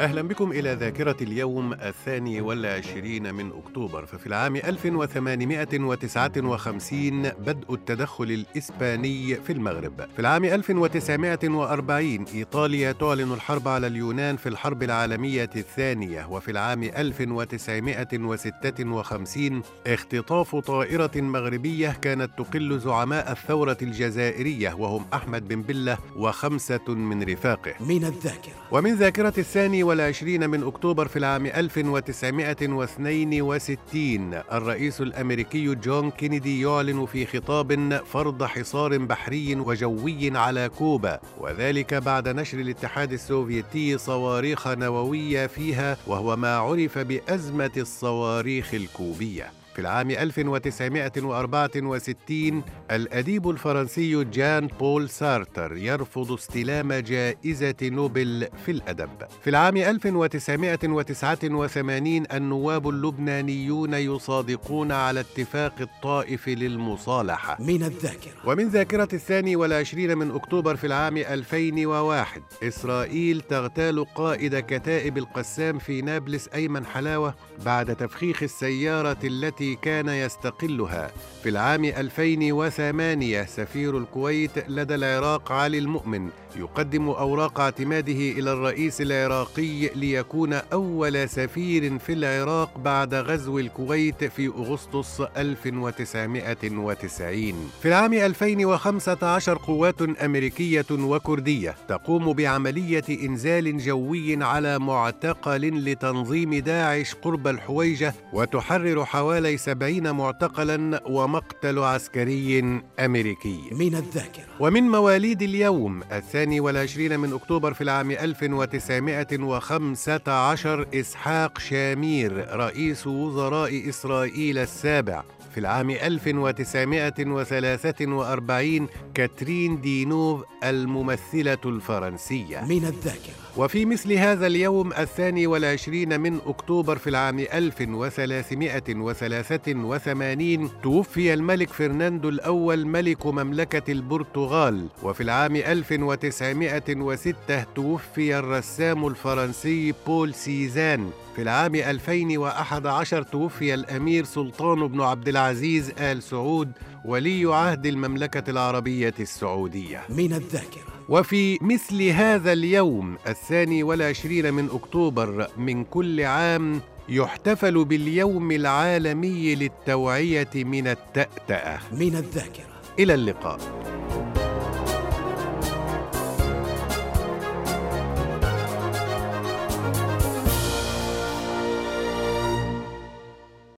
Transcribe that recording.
أهلا بكم إلى ذاكرة اليوم الثاني والعشرين من أكتوبر. ففي العام 1859 بدء التدخل الإسباني في المغرب. في العام 1940 إيطاليا تعلن الحرب على اليونان في الحرب العالمية الثانية. وفي العام 1956 اختطاف طائرة مغربية كانت تقل زعماء الثورة الجزائرية وهم أحمد بن بلة وخمسة من رفاقه. من الذاكرة. ومن ذاكرة الثاني والعشرين من أكتوبر في العام 1962 الرئيس الأمريكي جون كينيدي يعلن في خطاب فرض حصار بحري وجوي على كوبا وذلك بعد نشر الاتحاد السوفيتي صواريخ نووية فيها وهو ما عرف بأزمة الصواريخ الكوبية. في العام 1964 الأديب الفرنسي جان بول سارتر يرفض استلام جائزة نوبل في الأدب. في العام 1989 النواب اللبنانيون يصادقون على اتفاق الطائف للمصالحة. من الذاكرة ومن ذاكرة الثاني والعشرين من أكتوبر في العام 2001 إسرائيل تغتال قائد كتائب القسام في نابلس أيمن حلاوة بعد تفخيخ السيارة التي التي كان يستقلها. في العام 2008 سفير الكويت لدى العراق علي المؤمن. يقدم أوراق اعتماده إلى الرئيس العراقي ليكون أول سفير في العراق بعد غزو الكويت في أغسطس 1990 في العام 2015 قوات أمريكية وكردية تقوم بعملية إنزال جوي على معتقل لتنظيم داعش قرب الحويجة وتحرر حوالي سبعين معتقلا ومقتل عسكري أمريكي. من الذاكرة. ومن مواليد اليوم الثاني والعشرين من أكتوبر في العام 1915 إسحاق شامير رئيس وزراء إسرائيل السابع. في العام 1943 كاترين دينوف الممثلة الفرنسية. من الذاكرة. وفي مثل هذا اليوم الثاني والعشرين من أكتوبر في العام 1383 توفي الملك فرناندو الأول ملك مملكة البرتغال. وفي العام 1906 توفي الرسام الفرنسي بول سيزان. في العام 2011 توفي الأمير سلطان بن عبد العزيز آل سعود ولي عهد المملكة العربية السعودية. من الذاكرة. وفي مثل هذا اليوم الثاني والعشرين من أكتوبر من كل عام يحتفل باليوم العالمي للتوعية من التأتأة. من الذاكرة. إلى اللقاء.